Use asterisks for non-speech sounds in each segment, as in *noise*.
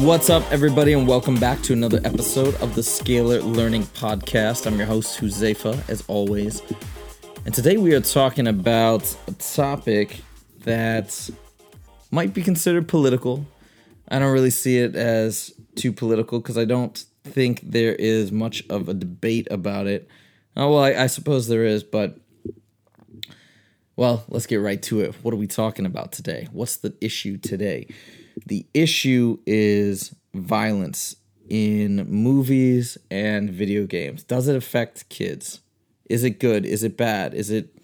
What's up, everybody, and welcome back to another episode of the Scalar Learning Podcast. I'm your host, Huzefa, as always. And today we are talking about a topic that might be considered political. I don't really see it as too political because I don't think there is much of a debate about it. Oh, well, I, I suppose there is, but well, let's get right to it. What are we talking about today? What's the issue today? The issue is violence in movies and video games. Does it affect kids? Is it good? Is it bad? Is it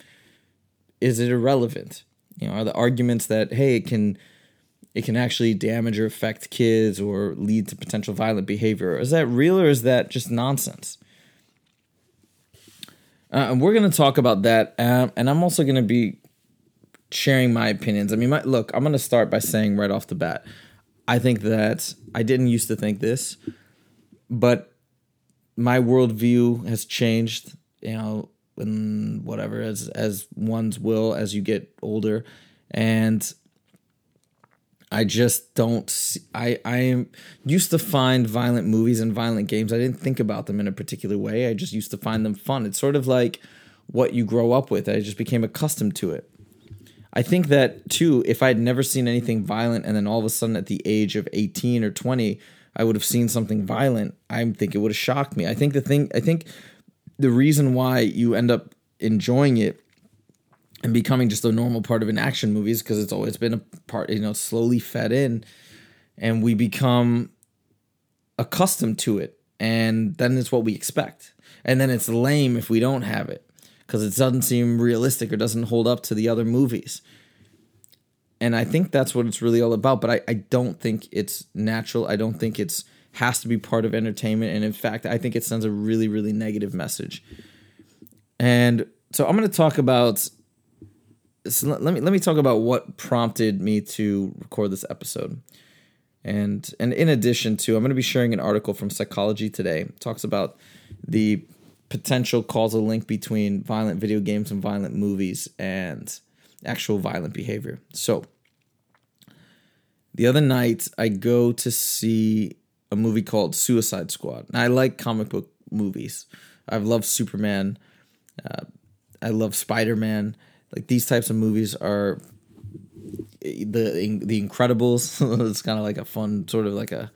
is it irrelevant? You know, are the arguments that hey, it can it can actually damage or affect kids or lead to potential violent behavior? Is that real or is that just nonsense? Uh, and we're going to talk about that. Um, and I'm also going to be sharing my opinions. I mean, my, look, I'm going to start by saying right off the bat, I think that I didn't used to think this, but my worldview has changed, you know, and whatever, as, as one's will as you get older. And I just don't see, I I am used to find violent movies and violent games. I didn't think about them in a particular way. I just used to find them fun. It's sort of like what you grow up with. I just became accustomed to it. I think that too, if I had never seen anything violent and then all of a sudden at the age of 18 or 20, I would have seen something violent, I think it would have shocked me. I think the thing I think the reason why you end up enjoying it and becoming just a normal part of an action movie is because it's always been a part, you know, slowly fed in and we become accustomed to it. And then it's what we expect. And then it's lame if we don't have it because it doesn't seem realistic or doesn't hold up to the other movies. And I think that's what it's really all about. But I, I don't think it's natural. I don't think it's has to be part of entertainment. And in fact, I think it sends a really, really negative message. And so I'm going to talk about so let me let me talk about what prompted me to record this episode. And and in addition to, I'm going to be sharing an article from Psychology Today. It talks about the potential causal link between violent video games and violent movies and actual violent behavior. So, the other night I go to see a movie called Suicide Squad. I like comic book movies. I've loved Superman. Uh, I love Spider Man like these types of movies are the the Incredibles. *laughs* it's kind of like a fun sort of like a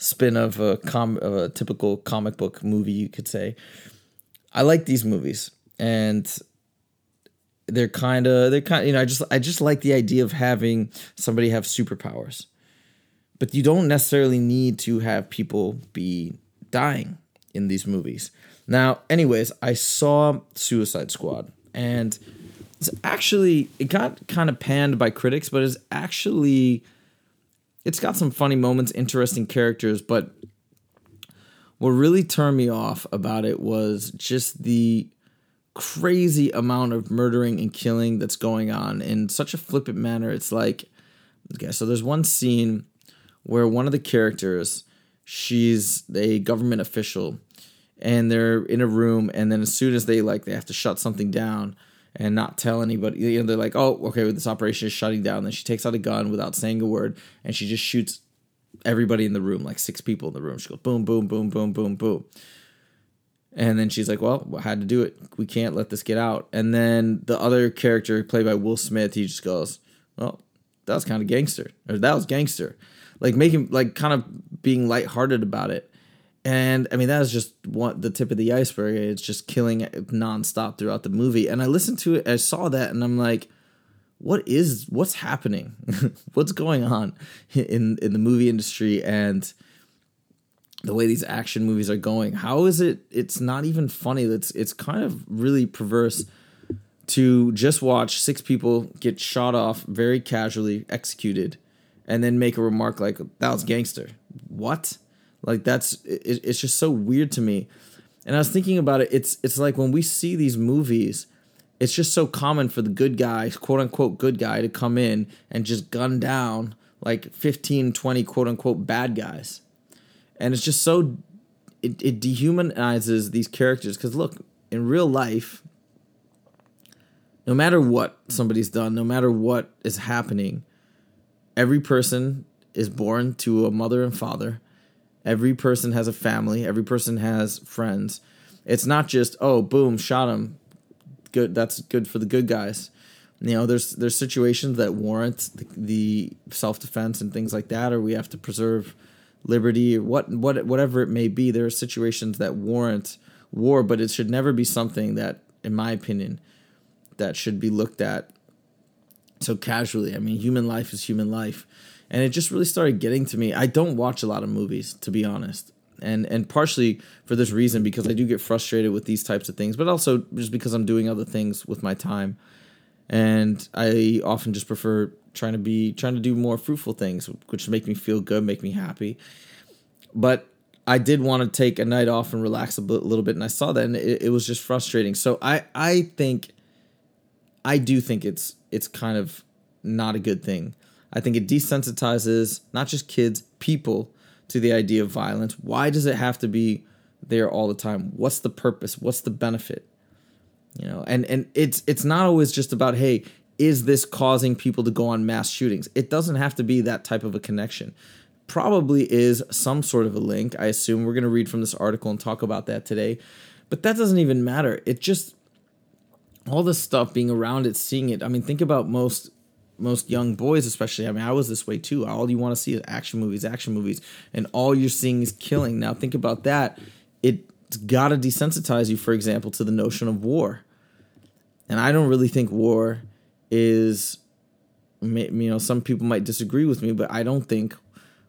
spin of a com of a typical comic book movie, you could say. I like these movies, and they're kind of they're kind. You know, I just I just like the idea of having somebody have superpowers, but you don't necessarily need to have people be dying in these movies. Now, anyways, I saw Suicide Squad and it's actually it got kind of panned by critics, but it's actually it's got some funny moments, interesting characters, but what really turned me off about it was just the crazy amount of murdering and killing that's going on in such a flippant manner. It's like okay, so there's one scene where one of the characters, she's a government official and they're in a room and then as soon as they like they have to shut something down, and not tell anybody. You know, they're like, oh, okay, well, this operation is shutting down. Then she takes out a gun without saying a word, and she just shoots everybody in the room, like six people in the room. She goes boom, boom, boom, boom, boom, boom. And then she's like, well, I had to do it. We can't let this get out. And then the other character, played by Will Smith, he just goes, well, that was kind of gangster. Or that was gangster. Like making, like kind of being lighthearted about it. And I mean, that is just one the tip of the iceberg. It's just killing nonstop throughout the movie. And I listened to it, I saw that, and I'm like, what is what's happening? *laughs* what's going on in in the movie industry and the way these action movies are going? How is it? It's not even funny. It's it's kind of really perverse to just watch six people get shot off very casually, executed, and then make a remark like that was gangster. What? Like that's it, it's just so weird to me. And I was thinking about it. It's it's like when we see these movies, it's just so common for the good guy, quote unquote good guy, to come in and just gun down like 15, 20 quote unquote bad guys. And it's just so it, it dehumanizes these characters because look, in real life, no matter what somebody's done, no matter what is happening, every person is born to a mother and father. Every person has a family. Every person has friends. It's not just oh, boom, shot him. Good. That's good for the good guys. You know, there's there's situations that warrant the, the self defense and things like that, or we have to preserve liberty, or what what whatever it may be. There are situations that warrant war, but it should never be something that, in my opinion, that should be looked at so casually. I mean, human life is human life. And it just really started getting to me. I don't watch a lot of movies, to be honest. And and partially for this reason because I do get frustrated with these types of things, but also just because I'm doing other things with my time. And I often just prefer trying to be trying to do more fruitful things, which make me feel good, make me happy. But I did want to take a night off and relax a little bit, and I saw that, and it, it was just frustrating. So I I think I do think it's it's kind of not a good thing. I think it desensitizes not just kids, people to the idea of violence. Why does it have to be there all the time? What's the purpose? What's the benefit? You know, and and it's it's not always just about hey, is this causing people to go on mass shootings? It doesn't have to be that type of a connection. Probably is some sort of a link. I assume we're going to read from this article and talk about that today. But that doesn't even matter. It just all this stuff being around it, seeing it. I mean, think about most most young boys, especially. I mean, I was this way too. All you want to see is action movies, action movies, and all you're seeing is killing. Now, think about that. It's got to desensitize you, for example, to the notion of war. And I don't really think war is, you know, some people might disagree with me, but I don't think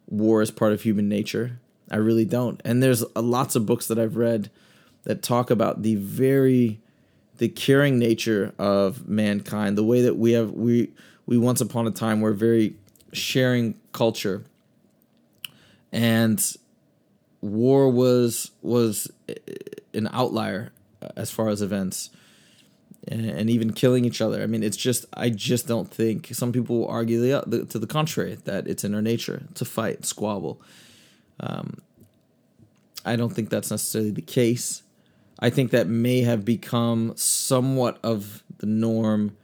war is part of human nature. I really don't. And there's lots of books that I've read that talk about the very the caring nature of mankind, the way that we have we we once upon a time were very sharing culture, and war was was an outlier as far as events and, even killing each other. I mean, it's just I just don't think some people argue the, the, to the contrary that it's in our nature to fight, squabble. Um, I don't think that's necessarily the case. I think that may have become somewhat of the norm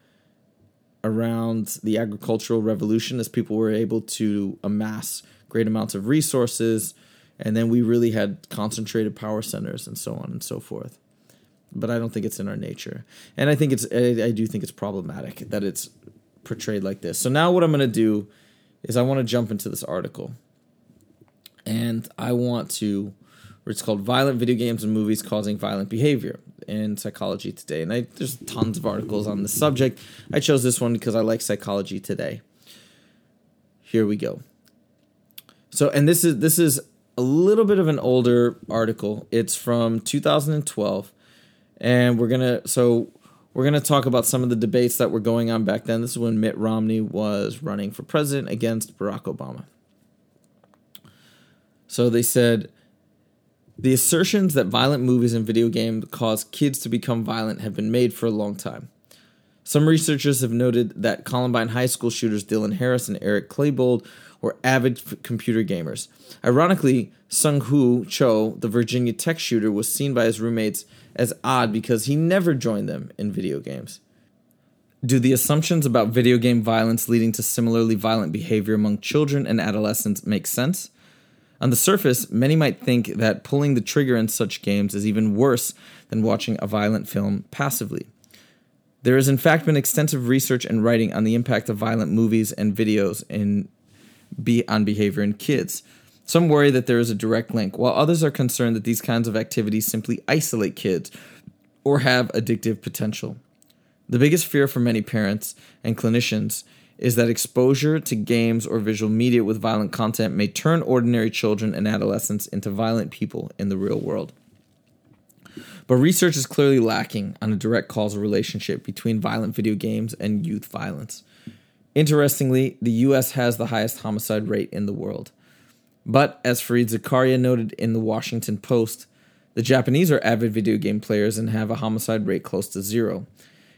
around the agricultural revolution as people were able to amass great amounts of resources and then we really had concentrated power centers and so on and so forth. But i don't think it's in our nature. And i think it's i, I do think it's problematic that it's portrayed like this. So now what i'm going to do is i want to jump into this article. And i want to where it's called Violent Video Games and Movies Causing Violent Behavior in Psychology Today. And I, there's tons of articles on the subject. I chose this one because I like Psychology Today. Here we go. So, and this is this is a little bit of an older article. It's from 2012, and we're gonna so we're gonna talk about some of the debates that were going on back then. This is when Mitt Romney was running for president against Barack Obama. So they said the assertions that violent movies and video games cause kids to become violent have been made for a long time. Some researchers have noted that Columbine High School shooters Dylan Harris and Eric Klebold were avid f- computer gamers. Ironically, Seung-Hui Cho, the Virginia Tech shooter, was seen by his roommates as odd because he never joined them in video games. Do the assumptions about video game violence leading to similarly violent behavior among children and adolescents make sense? On the surface, many might think that pulling the trigger in such games is even worse than watching a violent film passively. There has in fact been extensive research and writing on the impact of violent movies and videos in be on behavior in kids. Some worry that there is a direct link, while others are concerned that these kinds of activities simply isolate kids or have addictive potential. The biggest fear for many parents and clinicians is that exposure to games or visual media with violent content may turn ordinary children and adolescents into violent people in the real world. But research is clearly lacking on a direct causal relationship between violent video games and youth violence. Interestingly, the US has the highest homicide rate in the world. But as Fareed Zakaria noted in the Washington Post, the Japanese are avid video game players and have a homicide rate close to zero.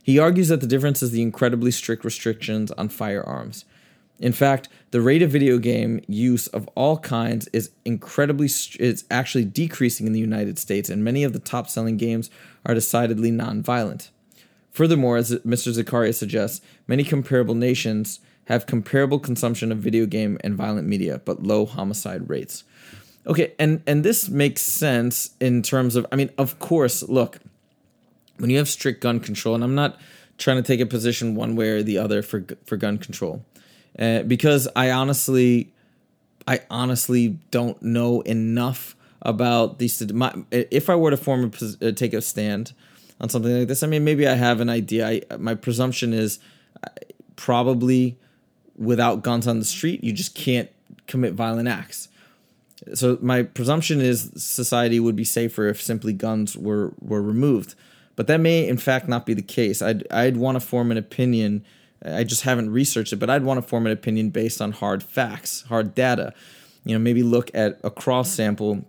He argues that the difference is the incredibly strict restrictions on firearms. In fact, the rate of video game use of all kinds is incredibly is actually decreasing in the United States, and many of the top-selling games are decidedly non-violent. Furthermore, as Mr. Zakaria suggests, many comparable nations have comparable consumption of video game and violent media, but low homicide rates. Okay, and and this makes sense in terms of I mean, of course, look, when you have strict gun control, and I'm not trying to take a position one way or the other for for gun control uh, because I honestly, I honestly don't know enough about these. My, if I were to form a uh, take a stand on something like this, I mean, maybe I have an idea. I, my presumption is uh, probably without guns on the street, you just can't commit violent acts. So my presumption is society would be safer if simply guns were were removed, but that may in fact not be the case. I'd I'd want to form an opinion I just haven't researched it, but I'd want to form an opinion based on hard facts, hard data. You know, maybe look at a cross sample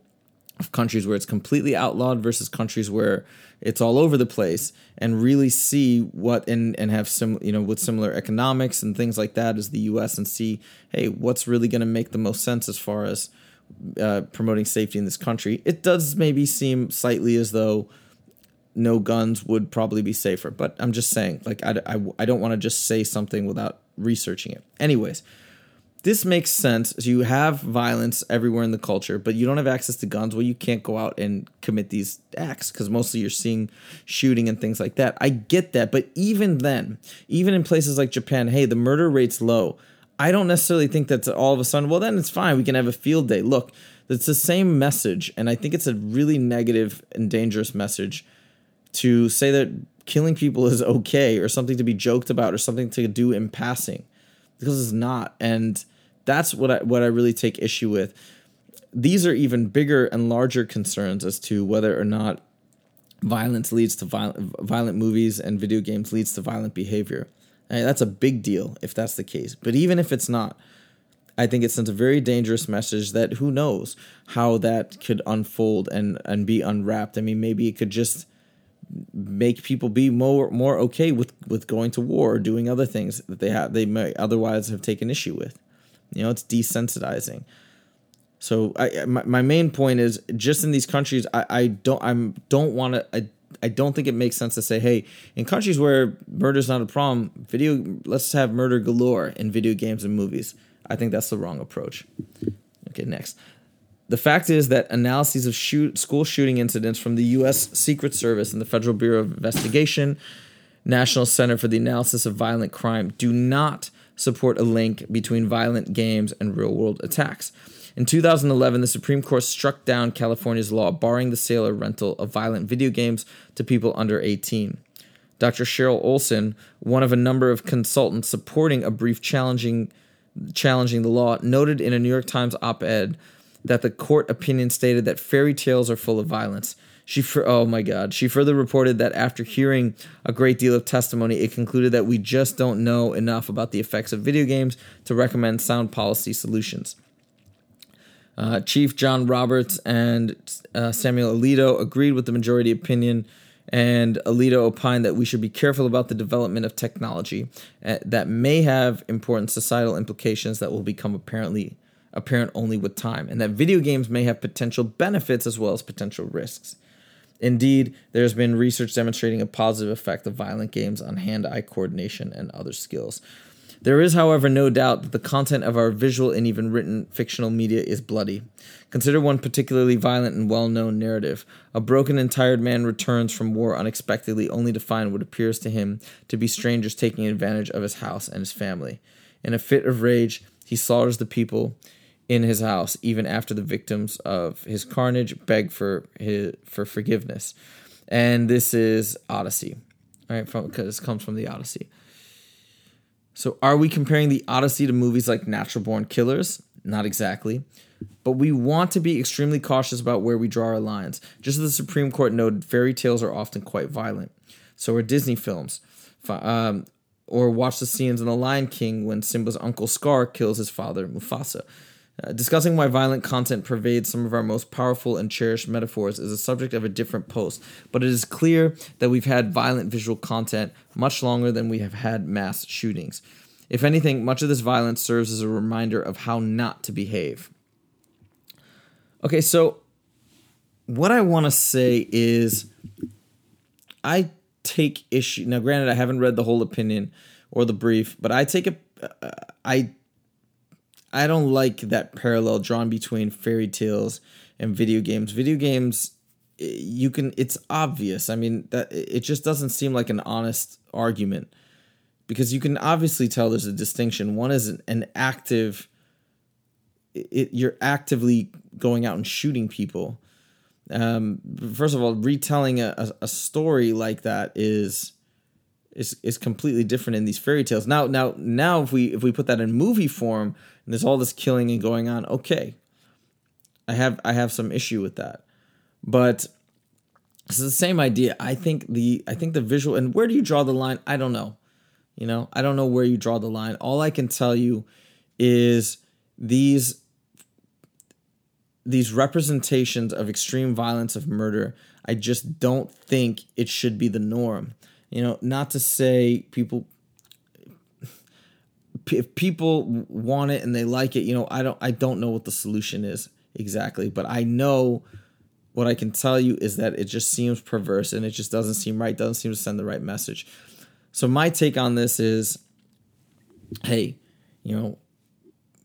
of countries where it's completely outlawed versus countries where it's all over the place and really see what and and have some you know with similar economics and things like that as the US and see hey what's really going to make the most sense as far as uh, promoting safety in this country it does maybe seem slightly as though no guns would probably be safer. But I'm just saying, like, I, I, I don't want to just say something without researching it. Anyways, this makes sense. So you have violence everywhere in the culture, but you don't have access to guns. Well, you can't go out and commit these acts because mostly you're seeing shooting and things like that. I get that. But even then, even in places like Japan, hey, the murder rate's low. I don't necessarily think that's all of a sudden, well, then it's fine. We can have a field day. Look, it's the same message. And I think it's a really negative and dangerous message to say that killing people is okay or something to be joked about or something to do in passing because it's not. And that's what I what I really take issue with. These are even bigger and larger concerns as to whether or not violence leads to violent violent movies and video games leads to violent behavior. And that's a big deal if that's the case. But even if it's not I think it sends a very dangerous message that who knows how that could unfold and and be unwrapped. I mean, maybe it could just make people be more more okay with with going to war or doing other things that they have they may otherwise have taken issue with. You know, it's desensitizing. So I my, my main point is just in these countries I, I don't I'm don't want to I, I don't think it makes sense to say hey in countries where murder's not a problem video let's have murder galore in video games and movies. I think that's the wrong approach. Okay, next. The fact is that analyses of shoot, school shooting incidents from the U.S. Secret Service and the Federal Bureau of Investigation, National Center for the Analysis of Violent Crime, do not support a link between violent games and real world attacks. In 2011, the Supreme Court struck down California's law barring the sale or rental of violent video games to people under 18. Dr. Cheryl Olson, one of a number of consultants supporting a brief challenging challenging the law, noted in a New York Times op-ed that the court opinion stated that fairy tales are full of violence. She, oh my God. She further reported that after hearing a great deal of testimony, it concluded that we just don't know enough about the effects of video games to recommend sound policy solutions. Uh, Chief John Roberts and uh, Samuel Alito agreed with the majority opinion, and Alito opined that we should be careful about the development of technology uh, that may have important societal implications that will become apparently apparent only with time, and that video games may have potential benefits as well as potential risks. Indeed, there has been research demonstrating a positive effect of violent games on hand eye coordination and other skills. There is, however, no doubt that the content of our visual and even written fictional media is bloody. Consider one particularly violent and well known narrative. A broken and tired man returns from war unexpectedly, only to find what appears to him to be strangers taking advantage of his house and his family. In a fit of rage, he slaughters the people in his house, even after the victims of his carnage beg for his for forgiveness. And this is Odyssey, right? From because it comes from the Odyssey. So, are we comparing the Odyssey to movies like Natural Born Killers? Not exactly. but we want to be extremely cautious about where we draw our lines. Just as the Supreme Court noted, fairy tales are often quite violent. So are Disney films. Um, or watch the scenes in The Lion King when Simba's uncle Scar kills his father, Mufasa. Uh, discussing why violent content pervades some of our most powerful and cherished metaphors is a subject of a different post, but it is clear that we've had violent visual content much longer than we have had mass shootings. If anything, much of this violence serves as a reminder of how not to behave. Okay, so what I want to say is I take issue. Now, granted, I haven't read the whole opinion or the brief, but I take a. Uh, I I don't like that parallel drawn between fairy tales and video games. Video games, you can. It's obvious. I mean, that it just doesn't seem like an honest argument because you can obviously tell there's a distinction. One is an, an active. It, you're actively going out and shooting people. Um, first of all, retelling a, a, a story like that is is is completely different in these fairy tales. Now, now, now, if we if we put that in movie form and there's all this killing and going on, okay, I have I have some issue with that, but it's the same idea. I think the I think the visual and where do you draw the line? I don't know. You know, I don't know where you draw the line. All I can tell you is these these representations of extreme violence of murder. I just don't think it should be the norm. You know, not to say people if people want it and they like it, you know, I don't I don't know what the solution is exactly, but I know what I can tell you is that it just seems perverse and it just doesn't seem right, doesn't seem to send the right message. So my take on this is hey, you know,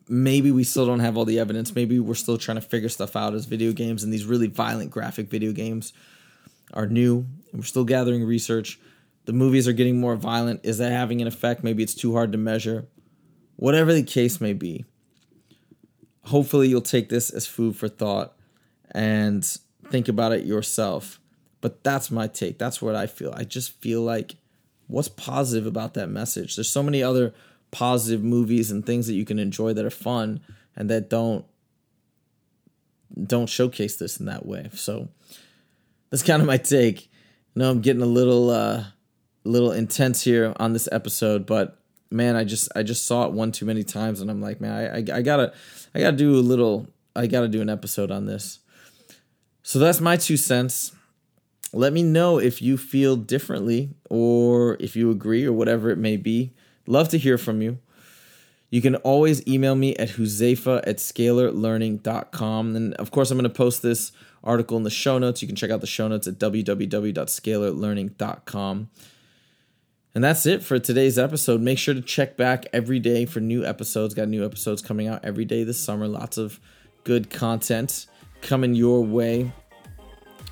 maybe we still don't have all the evidence. Maybe we're still trying to figure stuff out as video games and these really violent graphic video games are new and we're still gathering research the movies are getting more violent. Is that having an effect? Maybe it's too hard to measure. Whatever the case may be, hopefully you'll take this as food for thought and think about it yourself. But that's my take. That's what I feel. I just feel like what's positive about that message? There's so many other positive movies and things that you can enjoy that are fun and that don't don't showcase this in that way. So that's kind of my take. No, I'm getting a little uh little intense here on this episode, but man, I just I just saw it one too many times, and I'm like, man, I, I, I gotta I gotta do a little I gotta do an episode on this. So that's my two cents. Let me know if you feel differently or if you agree or whatever it may be. Love to hear from you. You can always email me at huzefa at scalarlearning.com. And of course, I'm going to post this article in the show notes. You can check out the show notes at www.scalarlearning.com. And that's it for today's episode. Make sure to check back every day for new episodes. Got new episodes coming out every day this summer. Lots of good content coming your way.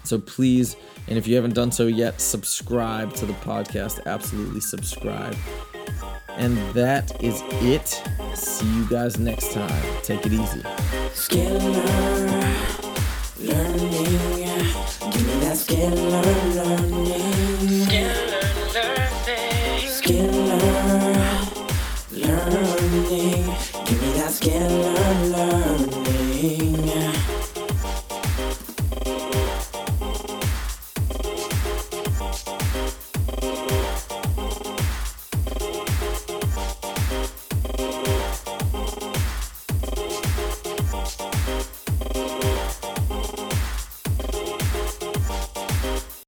So please, and if you haven't done so yet, subscribe to the podcast. Absolutely subscribe. And that is it. See you guys next time. Take it easy. Learning. Give me that